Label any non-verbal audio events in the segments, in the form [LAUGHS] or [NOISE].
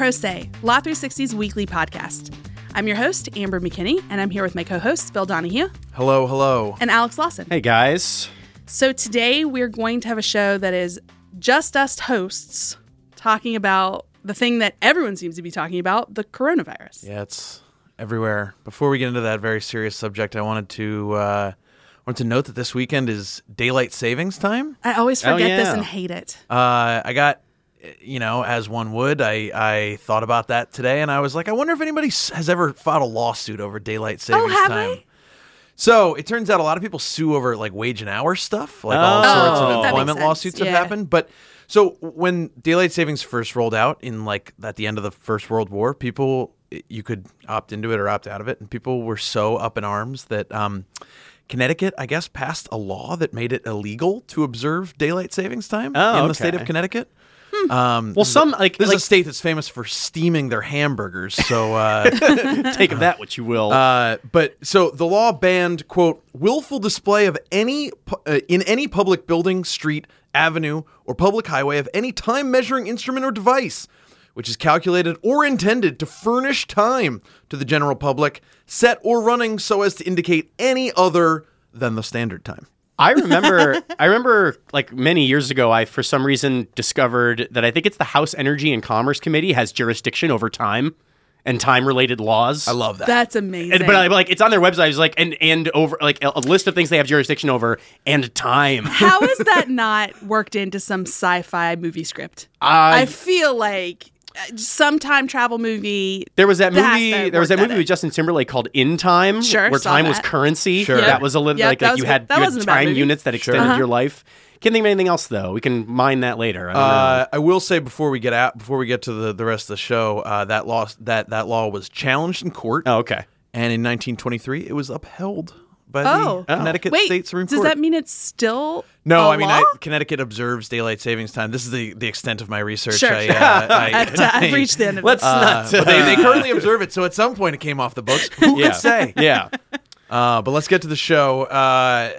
Pro Se, Law 360's weekly podcast. I'm your host, Amber McKinney, and I'm here with my co hosts, Bill Donahue Hello, hello. and Alex Lawson. Hey guys. So today we're going to have a show that is just us hosts talking about the thing that everyone seems to be talking about the coronavirus. Yeah, it's everywhere. Before we get into that very serious subject, I wanted to uh, wanted to note that this weekend is daylight savings time. I always Oh, forget this and hate it. Uh, I got, you know, as one would, I I thought about that today, and I was like, I wonder if anybody has ever filed a lawsuit over daylight savings Oh, time. they? So it turns out a lot of people sue over like wage and hour stuff, like all Oh. sorts Oh, of employment lawsuits have happened. But so when daylight savings first rolled out in like at the end of the First World War, people you could opt into it or opt out of it, and people were so up in arms that um, Connecticut, I guess, passed a law that made it illegal to observe daylight savings time Oh, in the state of. Connecticut. Um, Well, some like, this like is a state that's famous for steaming their hamburgers. So. Uh, [LAUGHS] take of that what you will. uh, but so the law banned quote willful display of any uh, in any public building, street, avenue, or public highway of any time measuring instrument or device which is calculated or intended to furnish time to the general public, set or running so as to indicate any other than the standard time. I remember I remember like many years ago I for some reason discovered that I think it's the House Energy and Commerce Committee has jurisdiction over time and time related laws. I love that. That's amazing. And- but I, like it's on their website. It's like and and over like a, a list of things they have jurisdiction over and time. How is that not worked into some sci-fi movie script? [LAUGHS] I- I feel like some time travel movie. There was that That movie. to There was that movie that with Justin Timberlake called In Time, Sure, where saw time was currency. Sure. that was a little Yep, like, like was you had That you had time units that extended Uh-huh. your life. Can't think of anything else though. We can mine that later. I. Uh, I will say before we get out, before we get to the, the rest of the show, uh, that law that that law was challenged in court, Oh, okay. and in 1923 it was upheld by Oh. the Connecticut Wait, State Supreme does Court. that mean it's still No, a I mean law? I, Connecticut observes daylight savings time. This is the, the extent of my research. Sure, I, uh, [LAUGHS] I, I've, I've reached the end of Let's it. uh, not. but they, they [LAUGHS] currently observe it, so at some point it came off the books. [LAUGHS] Who yeah. could say? Yeah. Uh, but let's get to the show. Uh,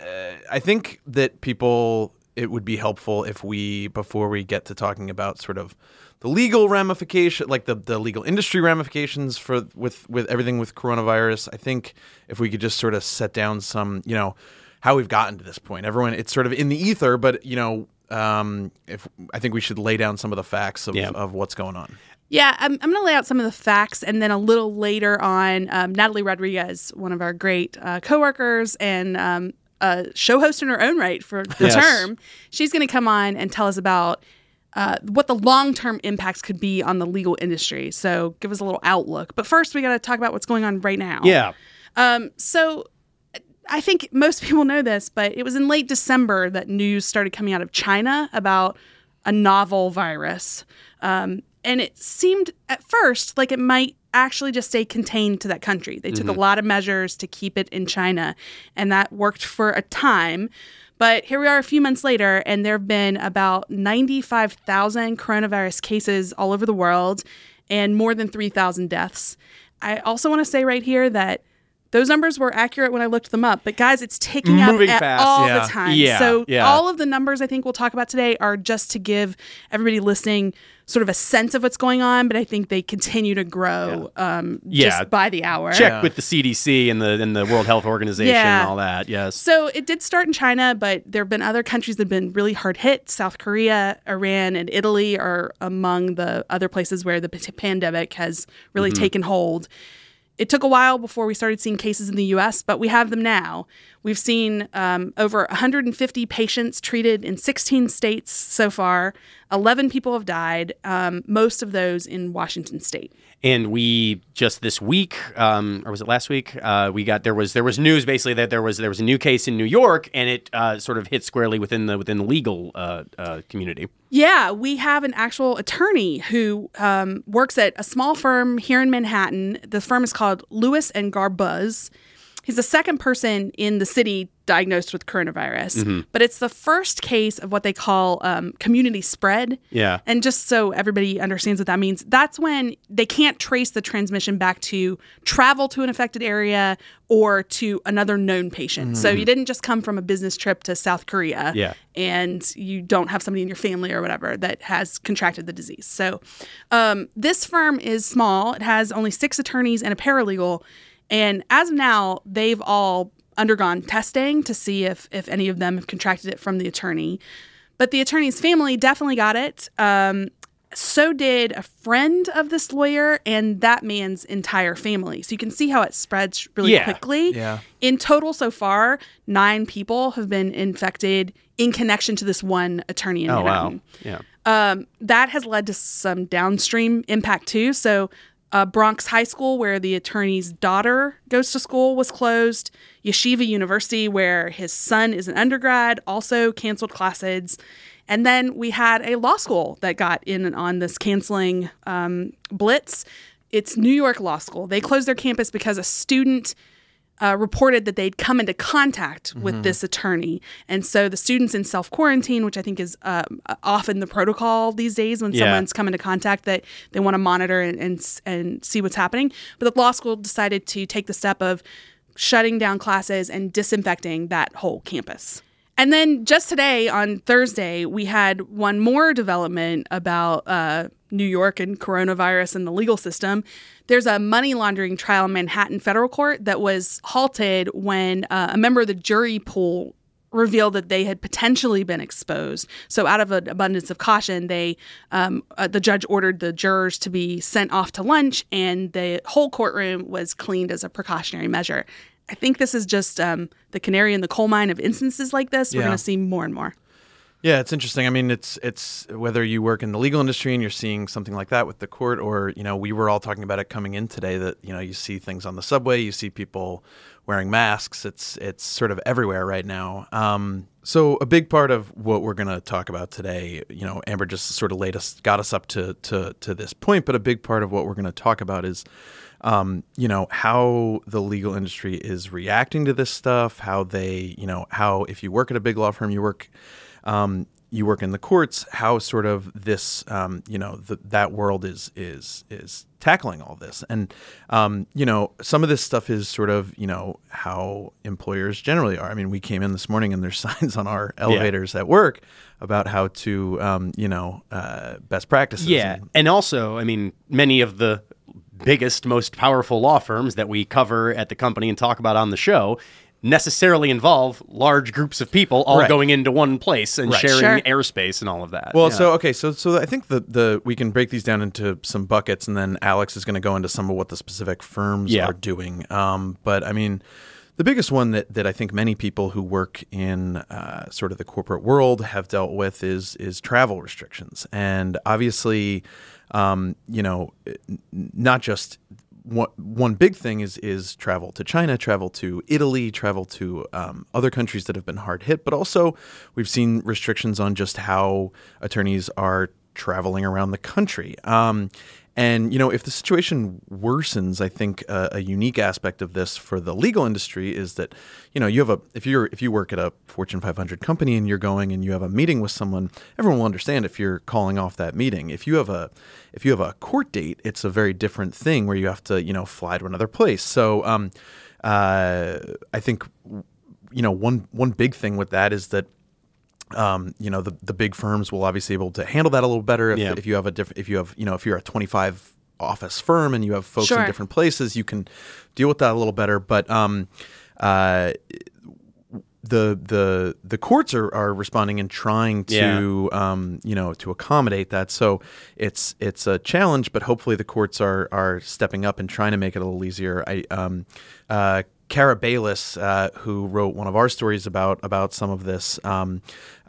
I think that people, it would be helpful if we, before we get to talking about sort of the legal ramification, like the, the legal industry ramifications for with with everything with coronavirus. I think if we could just sort of set down some, you know, how we've gotten to this point. Everyone, it's sort of in the ether, but you know. Um, if I think we should lay down some of the facts of, Yeah. of what's going on. Yeah, I'm, I'm going to lay out some of the facts, and then a little later on, um, Natalie Rodriguez, one of our great uh, coworkers and um, a show host in her own right for the Yes. term, she's going to come on and tell us about uh, what the long term impacts could be on the legal industry. So give us a little outlook. But first, we got to talk about what's going on right now. Yeah. Um, so I think most people know this, but it was in late December that news started coming out of China about a novel virus. Um, and it seemed at first like it might actually just stay contained to that country. They took a lot of measures to keep it in China, and that worked for a time. But here we are a few months later, and there have been about 95,000 coronavirus cases all over the world and more than 3,000 deaths. I also want to say right here that those numbers were accurate when I looked them up, but guys, it's ticking Moving up fast. all Yeah. the time. Yeah, So yeah. all of the numbers I think we'll talk about today are just to give everybody listening sort of a sense of what's going on, but I think they continue to grow um, Yeah. just by the hour. Check Yeah. with the CDC and the and the World Health Organization Yeah. and all that. Yes. So it did start in China, but there have been other countries that have been really hard hit. South Korea, Iran, and Italy are among the other places where the p- pandemic has really taken hold. It took a while before we started seeing cases in the US, but we have them now. We've seen um, over 150 patients treated in 16 states so far. 11 people have died, um, most of those in Washington state. And we just this week, um, or was it last week? Uh, we got there was there was news basically that there was there was a new case in New York, and it uh, sort of hit squarely within the within the legal uh, uh, community. Yeah, we have an actual attorney who um, works at a small firm here in Manhattan. The firm is called Lewis and Garbuz, he's the second person in the city diagnosed with coronavirus, Mm-hmm. but it's the first case of what they call um, community spread. Yeah. And just so everybody understands what that means, that's when they can't trace the transmission back to travel to an affected area or to another known patient. So you didn't just come from a business trip to South Korea Mm-hmm. Yeah. and you don't have somebody in your family or whatever that has contracted the disease. So um, this firm is small, it has only six attorneys and a paralegal. And as of now, they've all undergone testing to see if if any of them have contracted it from the attorney. But the attorney's family definitely got it. Um, so did a friend of this lawyer and that man's entire family. So you can see how it spreads really Yeah. quickly. Yeah. In total, so far, nine people have been infected in connection to this one attorney in Oh wow. Yeah. Um, that has led to some downstream impact too. So, uh, Bronx High School, where the attorney's daughter goes to school, was closed. Yeshiva University, where his son is an undergrad, also canceled classes. And then we had a law school that got in on this canceling um, blitz. It's New York Law School. They closed their campus because a student uh, reported that they'd come into contact with this attorney. And so the students in self quarantine, which I think is um, often the protocol these days when Yeah. someone's come into contact that they want to monitor and, and, and see what's happening. But the law school decided to take the step of shutting down classes and disinfecting that whole campus. And then just today on Thursday, we had one more development about uh, New York and coronavirus and the legal system. There's a money laundering trial in Manhattan federal court that was halted when uh, a member of the jury pool revealed that they had potentially been exposed. So, out of an abundance of caution, they um, uh, the judge ordered the jurors to be sent off to lunch, and the whole courtroom was cleaned as a precautionary measure. I think this is just um, the canary in the coal mine of instances like this. We're Yeah. going to see more and more. Yeah, it's interesting. I mean, it's it's whether you work in the legal industry and you're seeing something like that with the court, or you know, we were all talking about it coming in today. That you know, you see things on the subway, you see people wearing masks. It's it's sort of everywhere right now. Um, so a big part of what we're going to talk about today, you know, Amber just sort of laid us, got us up to to to this point, but a big part of what we're going to talk about is um, you know, how the legal industry is reacting to this stuff, how they, you know, how if you work at a big law firm, you work, um, you work in the courts, how sort of this, um, you know, the, that world is is is tackling all this, and um, you know, some of this stuff is sort of, you know, how employers generally are. I mean, we came in this morning and there's [LAUGHS] signs on our elevators at work about how to, um, you know, uh, best practices. Yeah, and- and also, I mean, many of the biggest, most powerful law firms that we cover at the company and talk about on the show necessarily involve large groups of people all Right. going into one place and Right. sharing Sure. airspace and all of that. Well, Yeah. so okay, so so I think the the we can break these down into some buckets, and then Alex is going to go into some of what the specific firms Yeah. are doing. Um, but I mean, the biggest one that that I think many people who work in uh, sort of the corporate world have dealt with is is travel restrictions, and obviously, um, you know, not just one, one big thing is is travel to China, travel to Italy, travel to um, other countries that have been hard hit, but also we've seen restrictions on just how attorneys are traveling around the country. Um, and you know, if the situation worsens, I think uh, a unique aspect of this for the legal industry is that you know you have a if you're if you work at a Fortune 500 company and you're going and you have a meeting with someone, everyone will understand if you're calling off that meeting. If you have a if you have a court date, it's a very different thing where you have to you know fly to another place. So um, uh, I think you know one one big thing with that is that um, you know the the big firms will obviously be able to handle that a little better. If, Yeah. if you have a different if you have you know if you're a 25 office firm and you have folks in different places you can deal with that a little better. But um, uh, the the the courts are, are responding and trying to um, you know to accommodate that. So it's it's a challenge but hopefully the courts are are stepping up and trying to make it a little easier. I um, uh, Cara Bayless, uh, who wrote one of our stories about about some of this, um,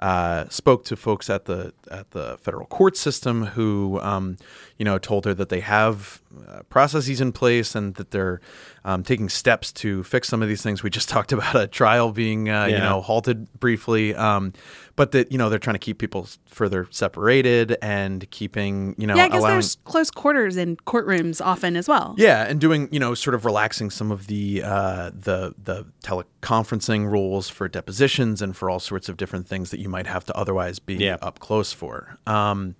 uh, spoke to folks at the at the federal court system who, um, you know, told her that they have uh, processes in place and that they're um, taking steps to fix some of these things. We just [LAUGHS] talked about a trial being, uh, you know, halted briefly, um, but that you know they're trying to keep people further separated and keeping, you know, yeah, because allowing. there's close quarters in courtrooms often as well. Yeah, and doing you know sort of relaxing some of the uh, the the teleconferencing rules for depositions and for all sorts of different things that you might have to otherwise be Yeah. up close for. Um,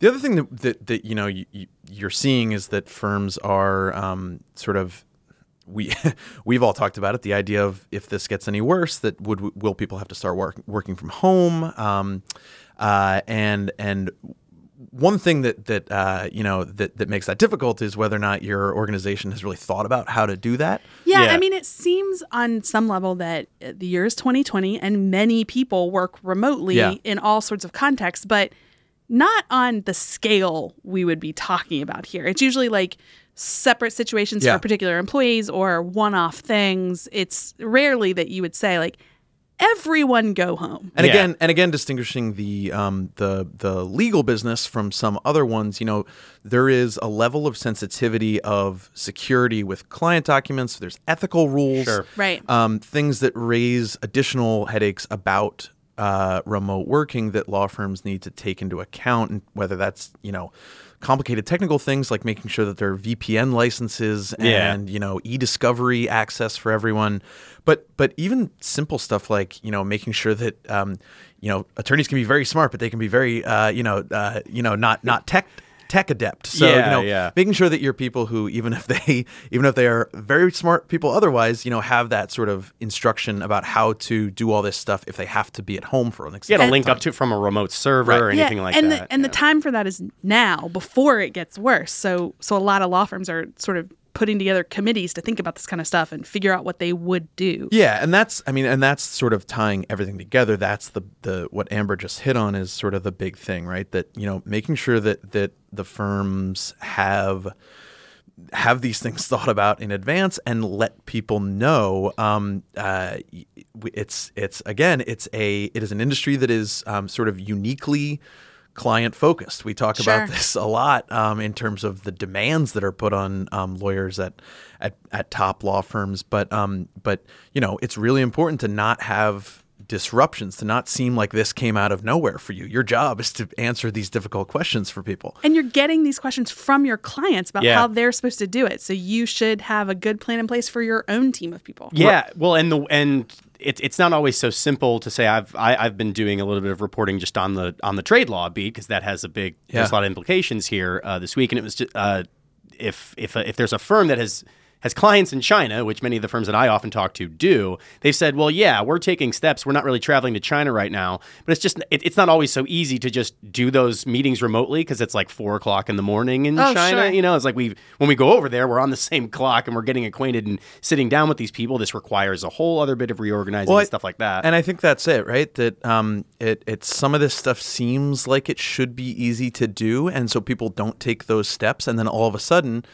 the other thing that that, that you know you, you're seeing is that firms are um, sort of we [LAUGHS] we've all talked about it the idea of if this gets any worse that would will people have to start work, working from home um, uh, and and one thing that that uh, you know that that makes that difficult is whether or not your organization has really thought about how to do that. Yeah, Yeah. I mean, it seems on some level that uh, the year is 2020 and many people work remotely Yeah. in all sorts of contexts, but not on the scale we would be talking about here. It's usually like separate situations Yeah. for particular employees or one off things. It's rarely that you would say, like, everyone go home. And Yeah. again, and again, distinguishing the um, the the legal business from some other ones, you know, there is a level of sensitivity of security with client documents. There's ethical rules, Sure. Right. Um, things that raise additional headaches about uh, remote working that law firms need to take into account, and whether that's you know complicated technical things like making sure that there are VPN licenses Yeah. and you know e-discovery access for everyone but but even simple stuff like you know making sure that um, you know attorneys can be very smart but they can be very uh, you know uh, you know not not tech tech adept so Yeah, you know yeah. making sure that you're people who even if they [LAUGHS] even if they are very smart people otherwise you know have that sort of instruction about how to do all this stuff if they have to be at home for an You extended got to link up to from a remote server or anything like and that. The, and yeah. the time for that is now, before it gets worse. So so a lot of law firms are sort of putting together committees to think about this kind of stuff and figure out what they would do. Yeah, and that's I mean, and that's sort of tying everything together. That's the the what Amber just hit on is sort of the big thing, right? That you know, making sure that that the firms have have these things [LAUGHS] thought about in advance and let people know. Um, uh, it's it's again, it's a it is an industry that is um, sort of uniquely client focused. We talk Sure. about this a lot um, in terms of the demands that are put on um, lawyers at, at at top law firms. But um, but you know, it's really important to not have disruptions, to not seem like this came out of nowhere for you. Your job is to answer these difficult questions for people. And you're getting these questions from your clients about Yeah. how they're supposed to do it. So you should have a good plan in place for your own team of people. Yeah, well, and the and it's it's not always so simple to say. I've I, I've been doing a little bit of reporting just on the on the trade law beat because that has a big there's a lot of implications here uh, this week, and it was just, uh, if if if there's a firm that has has clients in China, which many of the firms that I often talk to do, they've said, well, yeah, we're taking steps. We're not really traveling to China right now, but it's just it, it's not always so easy to just do those meetings remotely because it's like four o'clock in the morning in Oh, China. sure. You know, it's like we when we go over there, we're on the [LAUGHS] same clock and we're getting acquainted and sitting down with these people. This requires a whole other bit of reorganizing Well, I- and stuff like that. And I think that's it, right? That um, it it's some of this stuff seems like it should be easy to do, and so people don't take those steps, and then all of a sudden,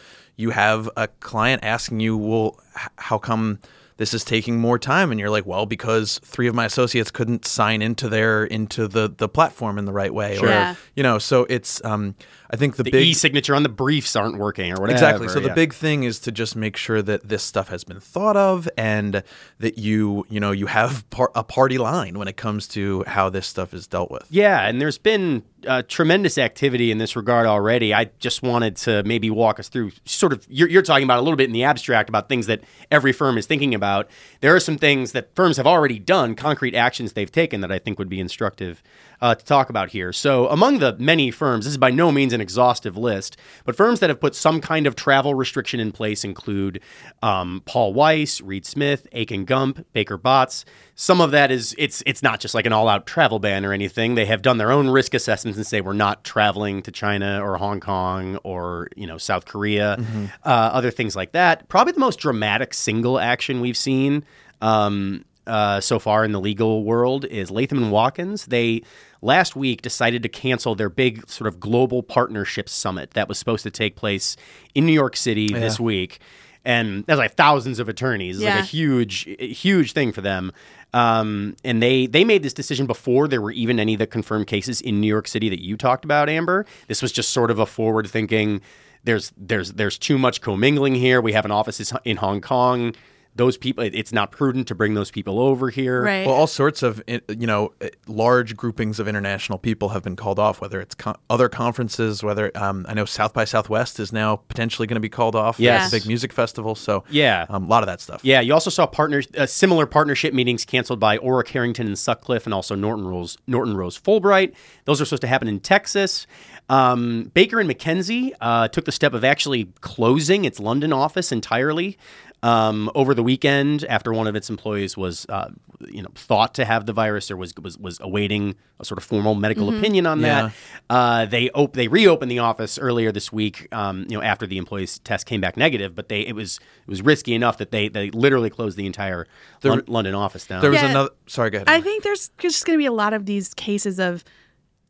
you have a client asking you, "Well, h- how come?" This is taking more time, and you're like, well, because three of my associates couldn't sign into their into the the platform in the right way, or Yeah. you know. So it's, um, I think the, the big e-signature on the briefs aren't working or whatever. Exactly. So the big thing is to just make sure that this stuff has been thought of and that you, you know, you have par- a party line when it comes to how this stuff is dealt with. Yeah, and there's been uh, tremendous activity in this regard already. I just wanted to maybe walk us through sort of, you're, you're talking about a little bit in the abstract about things that every firm is thinking about. There are some things that firms have already done, concrete actions they've taken that I think would be instructive uh, to talk about here. So, among the many firms, this is by no means an exhaustive list, but firms that have put some kind of travel restriction in place include um, Paul Weiss, Reed Smith, Akin Gump, Baker Botts. Some of that is it's it's not just like an all-out travel ban or anything. They have done their own risk assessments and say we're not traveling to China or Hong Kong or you know South Korea, uh, other things like that. Probably the most dramatic single action we've seen um, uh, so far in the legal world is Latham and Watkins. They last week decided to cancel their big sort of global partnership summit that was supposed to take place in New York City this week. And there's like thousands of attorneys. It's like a huge, huge thing for them. Um, and they they made this decision before there were even any of the confirmed cases in New York City that you talked about, Amber. This was just sort of a forward thinking. there's there's there's too much commingling here. We have an office in Hong Kong. Those people, it's not prudent to bring those people over here. Right. Well, all sorts of you know uh, large groupings of international people have been called off. Whether it's co- other conferences, whether um, I know South by Southwest is now potentially going to be called off. Yes. It's a big music festival. So Yeah. um, a lot of that stuff. Yeah, you also saw partners uh, similar partnership meetings canceled by Orrick Herrington and Sutcliffe, and also Norton Rose Norton Rose Fulbright. Those are supposed to happen in Texas. Um, Baker and McKenzie uh, took the step of actually closing its London office entirely um, over the weekend after one of its employees was, uh, you know, thought to have the virus or was was, was awaiting a sort of formal medical opinion on Yeah. that. Uh, they op- they reopened the office earlier this week. Um, you know, after the employee's test came back negative, but they it was it was risky enough that they they literally closed the entire Lon- London office down. There was Yeah. another. Sorry, go ahead. I think there's just going to be a lot of these cases of,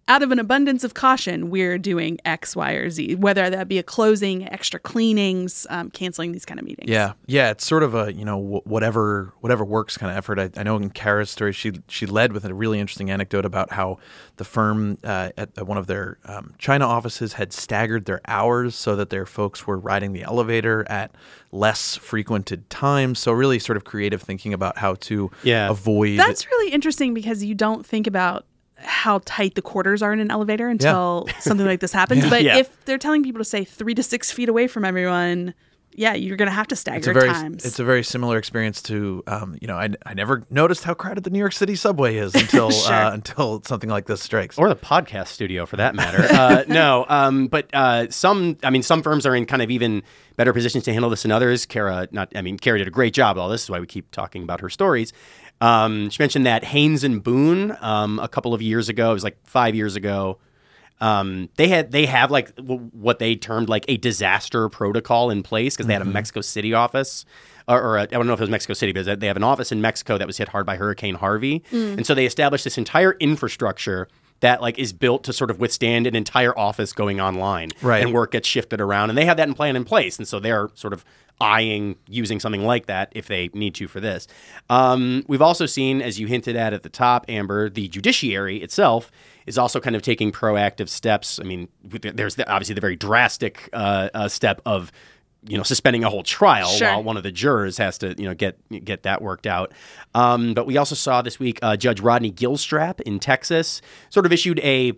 out of an abundance of caution, we're doing X, Y, or Z, whether that be a closing, extra cleanings, um, canceling these kind of meetings. Yeah, yeah, it's sort of a you know wh- whatever whatever works kind of effort. I, I know in Cara's story, she she led with a really interesting anecdote about how the firm uh, at, at one of their um, China offices had staggered their hours so that their folks were riding the elevator at less frequented times. So really, sort of creative thinking about how to Yeah. avoid. That's really interesting because you don't think about how tight the quarters are in an elevator until something like this happens. [LAUGHS] But Yeah. if they're telling people to stay three to six feet away from everyone, yeah, you're going to have to stagger it's a very times. it's a very similar experience to um, you know I, I never noticed how crowded the New York City subway is [LAUGHS] until Sure. uh, until something like this strikes. or the podcast studio for that matter. uh, [LAUGHS] no, um, but uh, some, I mean, some firms are in kind of even better positions to handle this than others. Cara, not, I mean, Cara did a great job. All this is why we keep talking about her stories. Um, she mentioned that Haynes and Boone um, a couple of years ago, it was like five years ago. Um, they had they have like w- what they termed like a disaster protocol in place because they had a Mexico City office, or, or I don't know if it was Mexico City, but they have an office in Mexico that was hit hard by Hurricane Harvey, and so they established this entire infrastructure that like is built to sort of withstand an entire office going online, Right. And work gets shifted around, and they have that in plan in place, and so they're sort of eyeing using something like that if they need to for this. Um, we've also seen, as you hinted at at the top, Amber, the judiciary itself is also kind of taking proactive steps. I mean, there's the, obviously the very drastic uh, uh, step of you know suspending a whole trial Sure. while one of the jurors has to you know get get that worked out. Um, but we also saw this week uh, Judge Rodney Gilstrap in Texas sort of issued a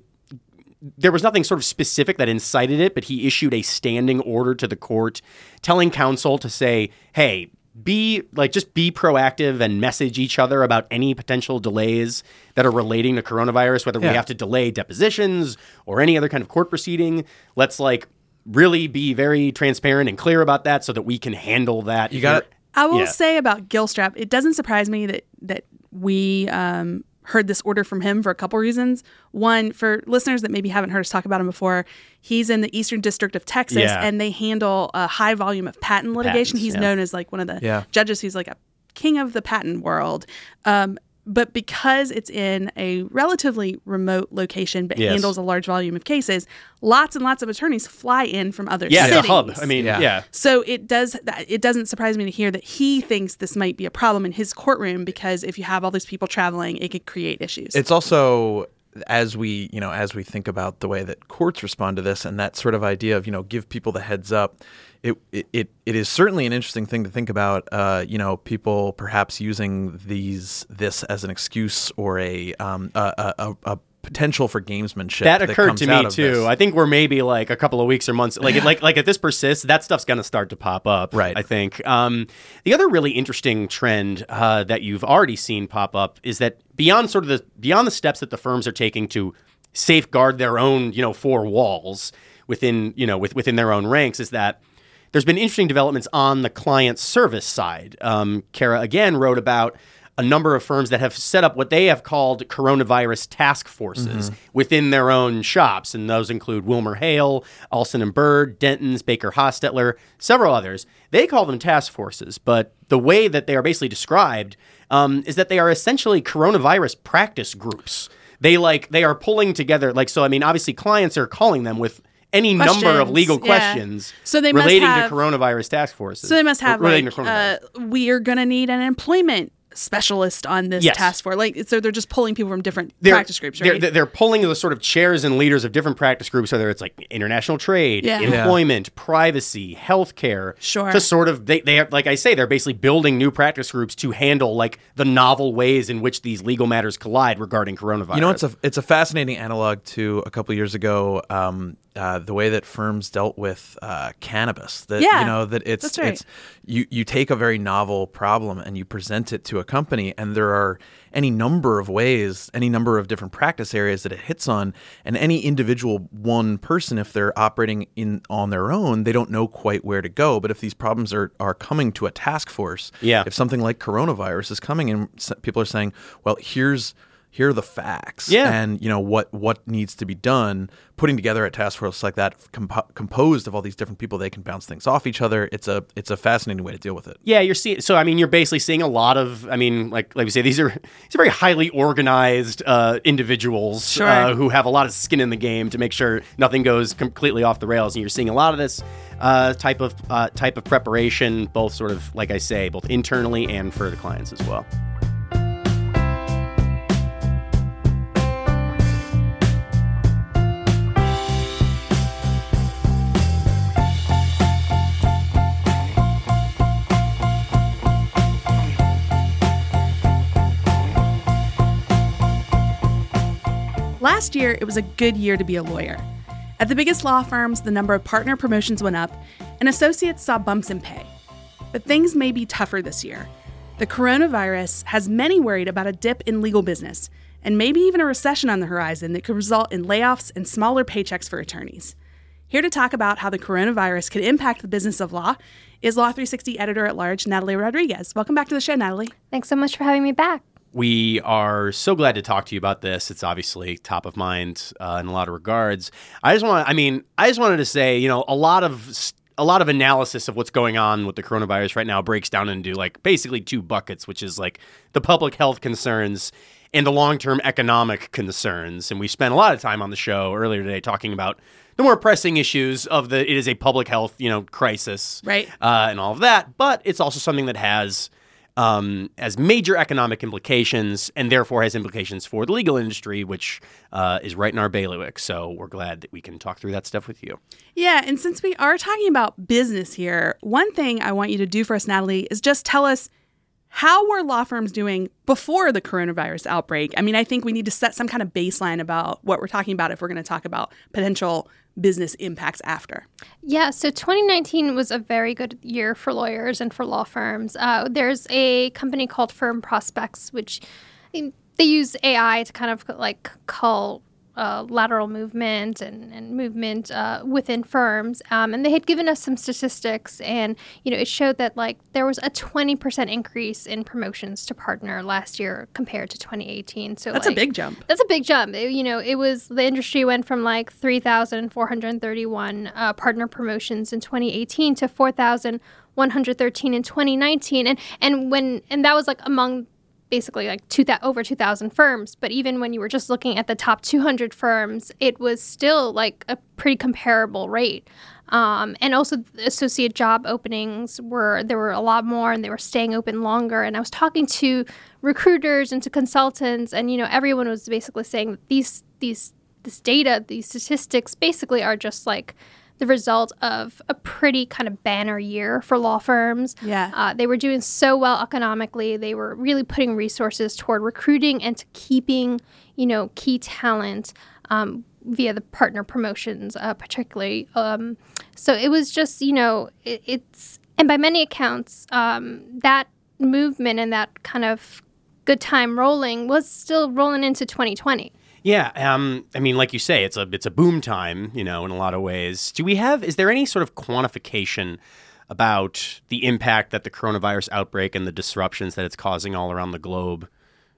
there was nothing sort of specific that incited it, but he issued a standing order to the court telling counsel to say, hey, be like just be proactive and message each other about any potential delays that are relating to coronavirus, whether Yeah. we have to delay depositions or any other kind of court proceeding. Let's like really be very transparent and clear about that so that we can handle that. You got. I will Yeah. say about Gilstrap, it doesn't surprise me that that we um, heard this order from him for a couple reasons. One, for listeners that maybe haven't heard us talk about him before, he's in the Eastern District of Texas, Yeah. and they handle a high volume of patent litigation. Patents, he's yeah. known as like one of the Yeah. judges who's like a king of the patent world. Um, but because it's in a relatively remote location but Yes. handles a large volume of cases, lots and lots of attorneys fly in from other Yeah, cities. it's a hub. I mean, Yeah. yeah. So it does. It doesn't surprise me to hear that he thinks this might be a problem in his courtroom because if you have all these people traveling, it could create issues. It's also as we you know as we think about the way that courts respond to this and that sort of idea of you know give people the heads up. It, it, it, is certainly an interesting thing to think about. Uh, you know, people perhaps using these this as an excuse or a um, a, a, a, potential for gamesmanship. That occurred comes to me too. this. I think we're maybe like a couple of weeks or months. Like, like, like if this persists, that stuff's going to start to pop up. Right. I think. Um, the other really interesting trend uh, that you've already seen pop up is that beyond sort of the beyond the steps that the firms are taking to safeguard their own, you know, four walls within, you know, with, within their own ranks, is that there's been interesting developments on the client service side. Um, Cara again wrote about a number of firms that have set up what they have called coronavirus task forces within their own shops, and those include Wilmer Hale, Alston and Bird, Denton's, Baker Hostetler, several others. They call them task forces, but the way that they are basically described um, is that they are essentially coronavirus practice groups. They like they are pulling together like so. I mean, obviously, clients are calling them with any number of legal yeah. questions So they must relating have- to coronavirus task forces. so they must have relating like to coronavirus. uh, we are going to need an employment specialist on this Yes. task force. Like, so they're just pulling people from different they're, practice groups, they're- right? They're, they're pulling the sort of chairs and leaders of different practice groups, whether it's like international trade, Yeah. Yeah. employment, privacy, healthcare. Sure. To sort of they they are, like I say, they're basically building new practice groups to handle like the novel ways in which these legal matters collide regarding coronavirus. You know, it's a it's a fascinating analog to a couple years ago. Um, uh, the way that firms dealt with uh, cannabis. That Yeah, you know that it's that's right. it's you you take a very novel problem and you present it to a company, and there are any number of ways, any number of different practice areas that it hits on, and any individual one person, if they're operating in on their own, they don't know quite where to go. But if these problems are are coming to a task force, Yeah. if something like coronavirus is coming and people are saying, well, here's here are the facts Yeah. and you know what what needs to be done putting together a task force like that compo- composed of all these different people they can bounce things off each other it's a it's a fascinating way to deal with it Yeah, you're seeing. So I mean, you're basically seeing a lot of. I mean, like like we say, these are these are very highly organized uh, individuals Sure. uh, who have a lot of skin in the game to make sure nothing goes completely off the rails. And you're seeing a lot of this uh, type of uh, type of preparation, both sort of like I say, both internally and for the clients as well. Last year, it was a good year to be a lawyer. At the biggest law firms, the number of partner promotions went up, and associates saw bumps in pay. But things may be tougher this year. The coronavirus has many worried about a dip in legal business, and maybe even a recession on the horizon that could result in layoffs and smaller paychecks for attorneys. Here to talk about how the coronavirus could impact the business of law is Law 360 editor at large, Natalie Rodriguez. Welcome back to the show, Natalie. Thanks so much for having me back. We are so glad to talk to you about this. It's obviously top of mind uh, in a lot of regards. I just want, I mean, I just wanted to say, you know, a lot of a lot of analysis of what's going on with the coronavirus right now breaks down into like basically two buckets, which is like the public health concerns and the long-term economic concerns. And we spent a lot of time on the show earlier today talking about the more pressing issues of the it is a public health, you know, crisis, Right. uh, and all of that. But it's also something that has um, has major economic implications and therefore has implications for the legal industry, which uh, is right in our bailiwick. So we're glad that we can talk through that stuff with you. Yeah, and since we are talking about business here, one thing I want you to do for us, Natalie, is just tell us how were law firms doing before the coronavirus outbreak? I mean, I think we need to set some kind of baseline about what we're talking about if we're going to talk about potential business impacts after. Yeah, so 2019 was a very good year for lawyers and for law firms. Uh, there's a company called Firm Prospects, which they use AI to kind of like call uh, lateral movement and, and movement uh, within firms. Um, and they had given us some statistics, and you know it showed that like there was a 20% increase in promotions to partner last year compared to 2018. So That's like, a big jump. That's a big jump. It- you know, it was the industry went from like 3,431 uh, partner promotions in 2018 to 4,113 in 2019, and and when and that was like among basically like two thou- over 2,000 firms. But even when you were just looking at the top 200 firms, it was still like a pretty comparable rate. Um, and also, associate job openings were there were a lot more, and they were staying open longer. And I was talking to recruiters and to consultants, and you know, everyone was basically saying that these these this data, these statistics, basically are just like the result of a pretty kind of banner year for law firms. Yeah. Uh, they were doing so well economically. They were really putting resources toward recruiting and to keeping, you know, key talent um, via the partner promotions, uh, particularly. Um, so it was just, you know, it, it's and by many accounts, um, that movement and that kind of good time rolling was still rolling into 2020. Yeah, um, I mean, like you say, it's a it's a boom time, you know, in a lot of ways. Do we have? Is there any sort of quantification about the impact that the coronavirus outbreak and the disruptions that it's causing all around the globe?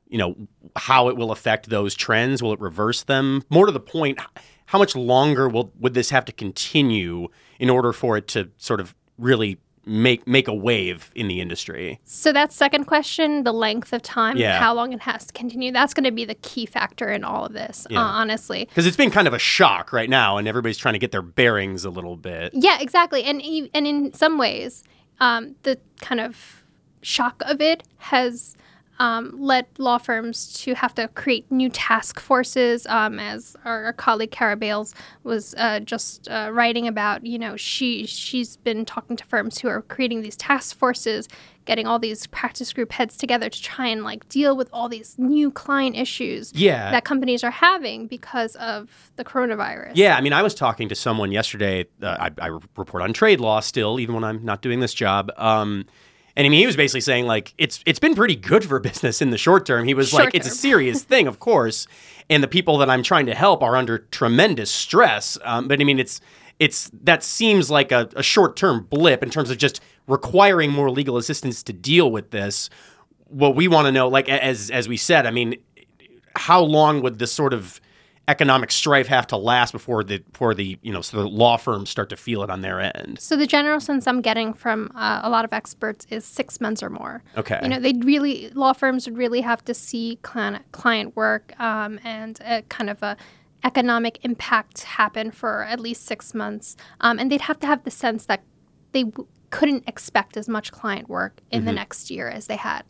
You know, how it will affect those trends? Will it reverse them? More to the point, how much longer will would this have to continue in order for it to sort of really make make a wave in the industry? So that second question, the length of time, Yeah. how long it has to continue, that's going to be the key factor in all of this, Yeah. uh, honestly. Because it's been kind of a shock right now, and everybody's trying to get their bearings a little bit. Yeah, exactly. And and in some ways, um, the kind of shock of it has um, led law firms to have to create new task forces. Um, as our, our, colleague Cara Bayless was uh, just uh, writing about, you know, she she's been talking to firms who are creating these task forces, getting all these practice group heads together to try and like deal with all these new client issues yeah. that companies are having because of the coronavirus. Yeah, I mean, I was talking to someone yesterday. Uh, I, I, report on trade law still, even when I'm not doing this job. Um, and I mean, he was basically saying like it's it's been pretty good for business in the short term. He was short like, term. it's a serious [LAUGHS] thing, of course, and the people that I'm trying to help are under tremendous stress. Um, but I mean, it's it's that seems like a, a short term blip in terms of just requiring more legal assistance to deal with this. What we want to know, like as as we said, I mean, how long would this sort of economic strife have to last before the before the you know so the law firms start to feel it on their end? So the general sense I'm getting from uh, a lot of experts is six months or more. Okay. You know, they'd really law firms would really have to see client client work um, and a kind of a economic impact happen for at least six months, um, and they'd have to have the sense that they w- couldn't expect as much client work in mm-hmm. the next year as they had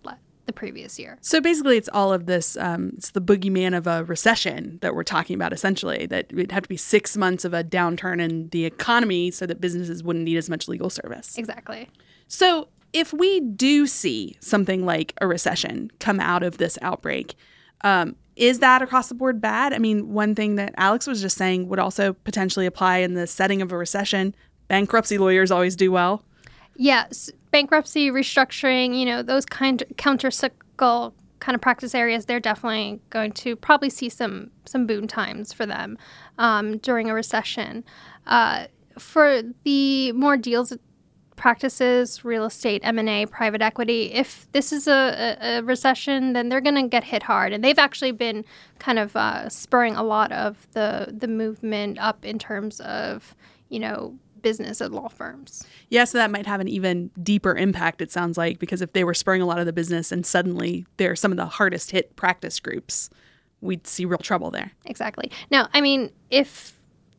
the previous year. So basically, it's all of this. Um, it's the boogeyman of a recession that we're talking about. Essentially, that it'd have to be six months of a downturn in the economy so that businesses wouldn't need as much legal service. Exactly. So if we do see something like a recession come out of this outbreak, um, is that across the board bad? I mean, one thing that Alex was just saying would also potentially apply in the setting of a recession. Bankruptcy lawyers always do well. Yes, bankruptcy, restructuring, you know, those kind of countercyclical kind of practice areas, they're definitely going to probably see some some boon times for them um, during a recession. Uh, for the more deals practices, real estate, M&A, private equity, if this is a, a, a recession, then they're going to get hit hard. And they've actually been kind of uh, spurring a lot of the, the movement up in terms of, you know, business at law firms. Yeah, so that might have an even deeper impact, it sounds like, because if they were spurring a lot of the business and suddenly they're some of the hardest hit practice groups, we'd see real trouble there. Exactly. Now, I mean, if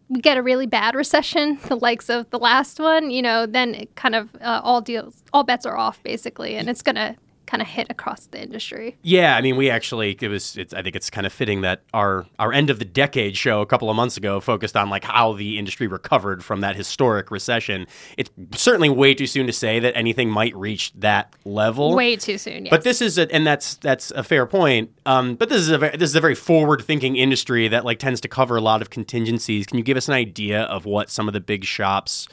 we get a really bad recession, [LAUGHS] the likes of the last one, you know, then it kind of uh, all deals, all bets are off basically, and it's going to kind of hit across the industry. Yeah, I mean, we actually it was. I think it's kind of fitting that our our end of the decade show a couple of months ago focused on like how the industry recovered from that historic recession. It's certainly way too soon to say that anything might reach that level. Way too soon. Yes. But this is a, and that's that's a fair point. Um, but this is a very, this is a very forward thinking industry that like tends to cover a lot of contingencies. Can you give us an idea of what some of the big shops?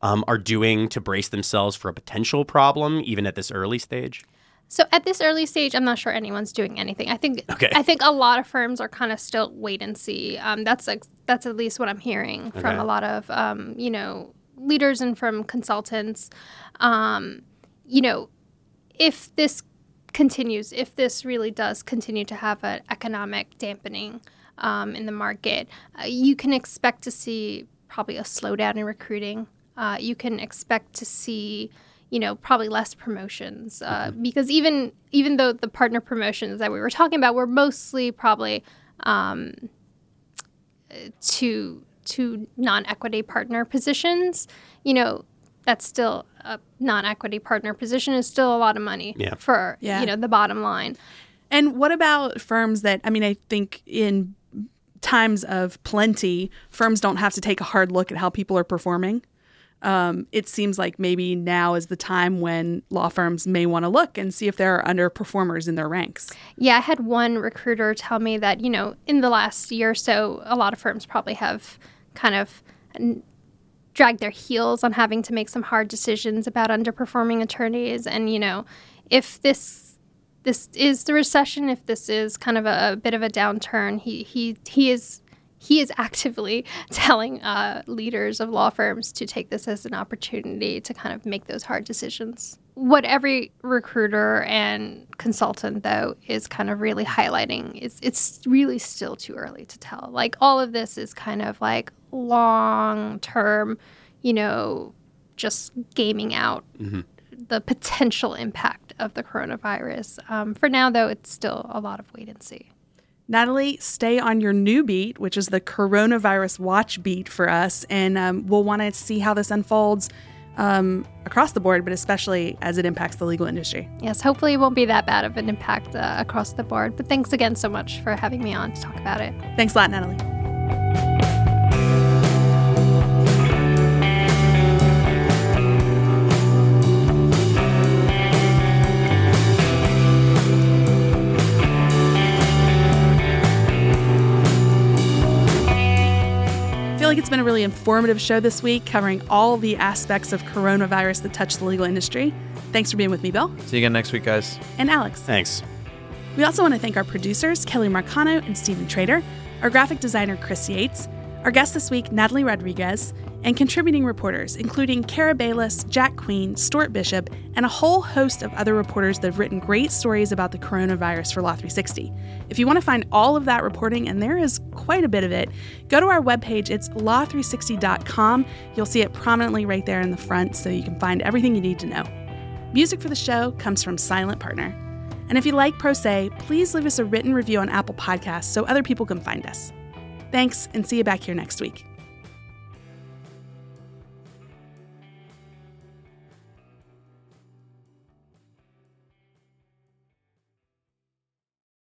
Um, are doing to brace themselves for a potential problem, even at this early stage? So at this early stage, I'm not sure anyone's doing anything. I think okay. I think a lot of firms are kind of still wait and see. Um, that's like that's at least what I'm hearing okay. from a lot of um, you know leaders and from consultants. Um, you know, if this continues, if this really does continue to have an economic dampening um, in the market, uh, you can expect to see probably a slowdown in recruiting. Uh, you can expect to see you know probably less promotions uh, mm-hmm. because even even though the partner promotions that we were talking about were mostly probably um, to to non-equity partner positions you know that's still a non-equity partner position is still a lot of money yeah. for yeah. you know the bottom line and what about firms that i mean i think in times of plenty firms don't have to take a hard look at how people are performing um, it seems like maybe now is the time when law firms may want to look and see if there are underperformers in their ranks. Yeah, I had one recruiter tell me that, you know, in the last year or so, a lot of firms probably have kind of dragged their heels on having to make some hard decisions about underperforming attorneys. And, you know, if this this is the recession, if this is kind of a, a bit of a downturn, he he he is he is actively [LAUGHS] telling uh, leaders of law firms to take this as an opportunity to kind of make those hard decisions. What every recruiter and consultant, though, is kind of really highlighting is it's really still too early to tell. Like all of this is kind of like long term, you know, just gaming out mm-hmm. the potential impact of the coronavirus. Um, for now, though, it's still a lot of wait and see. Natalie, stay on your new beat, which is the coronavirus watch beat for us, and um, we'll want to see how this unfolds um, across the board, but especially as it impacts the legal industry. Yes, hopefully it won't be that bad of an impact uh, across the board. But thanks again so much for having me on to talk about it. Thanks a lot, Natalie. Feel like it's been a really informative show this week, covering all the aspects of coronavirus that touch the legal industry. Thanks for being with me, Bill See you again next week, guys. and Alex. Thanks. We also want to thank our producers, Kelly Marcano and Stephen Trader, our graphic designer, Chris Yates, our guest this week, Natalie Rodriguez, and contributing reporters, including Cara Bayless, Jack Queen, Stuart Bishop, and a whole host of other reporters that have written great stories about the coronavirus for Law 360. If you want to find all of that reporting, and there is quite a bit of it, go to our webpage. It's law360.com. You'll see it prominently right there in the front, so you can find everything you need to know. Music for the show comes from Silent Partner. And if you like Pro Se, please leave us a written review on Apple Podcasts so other people can find us. Thanks, and see you back here next week.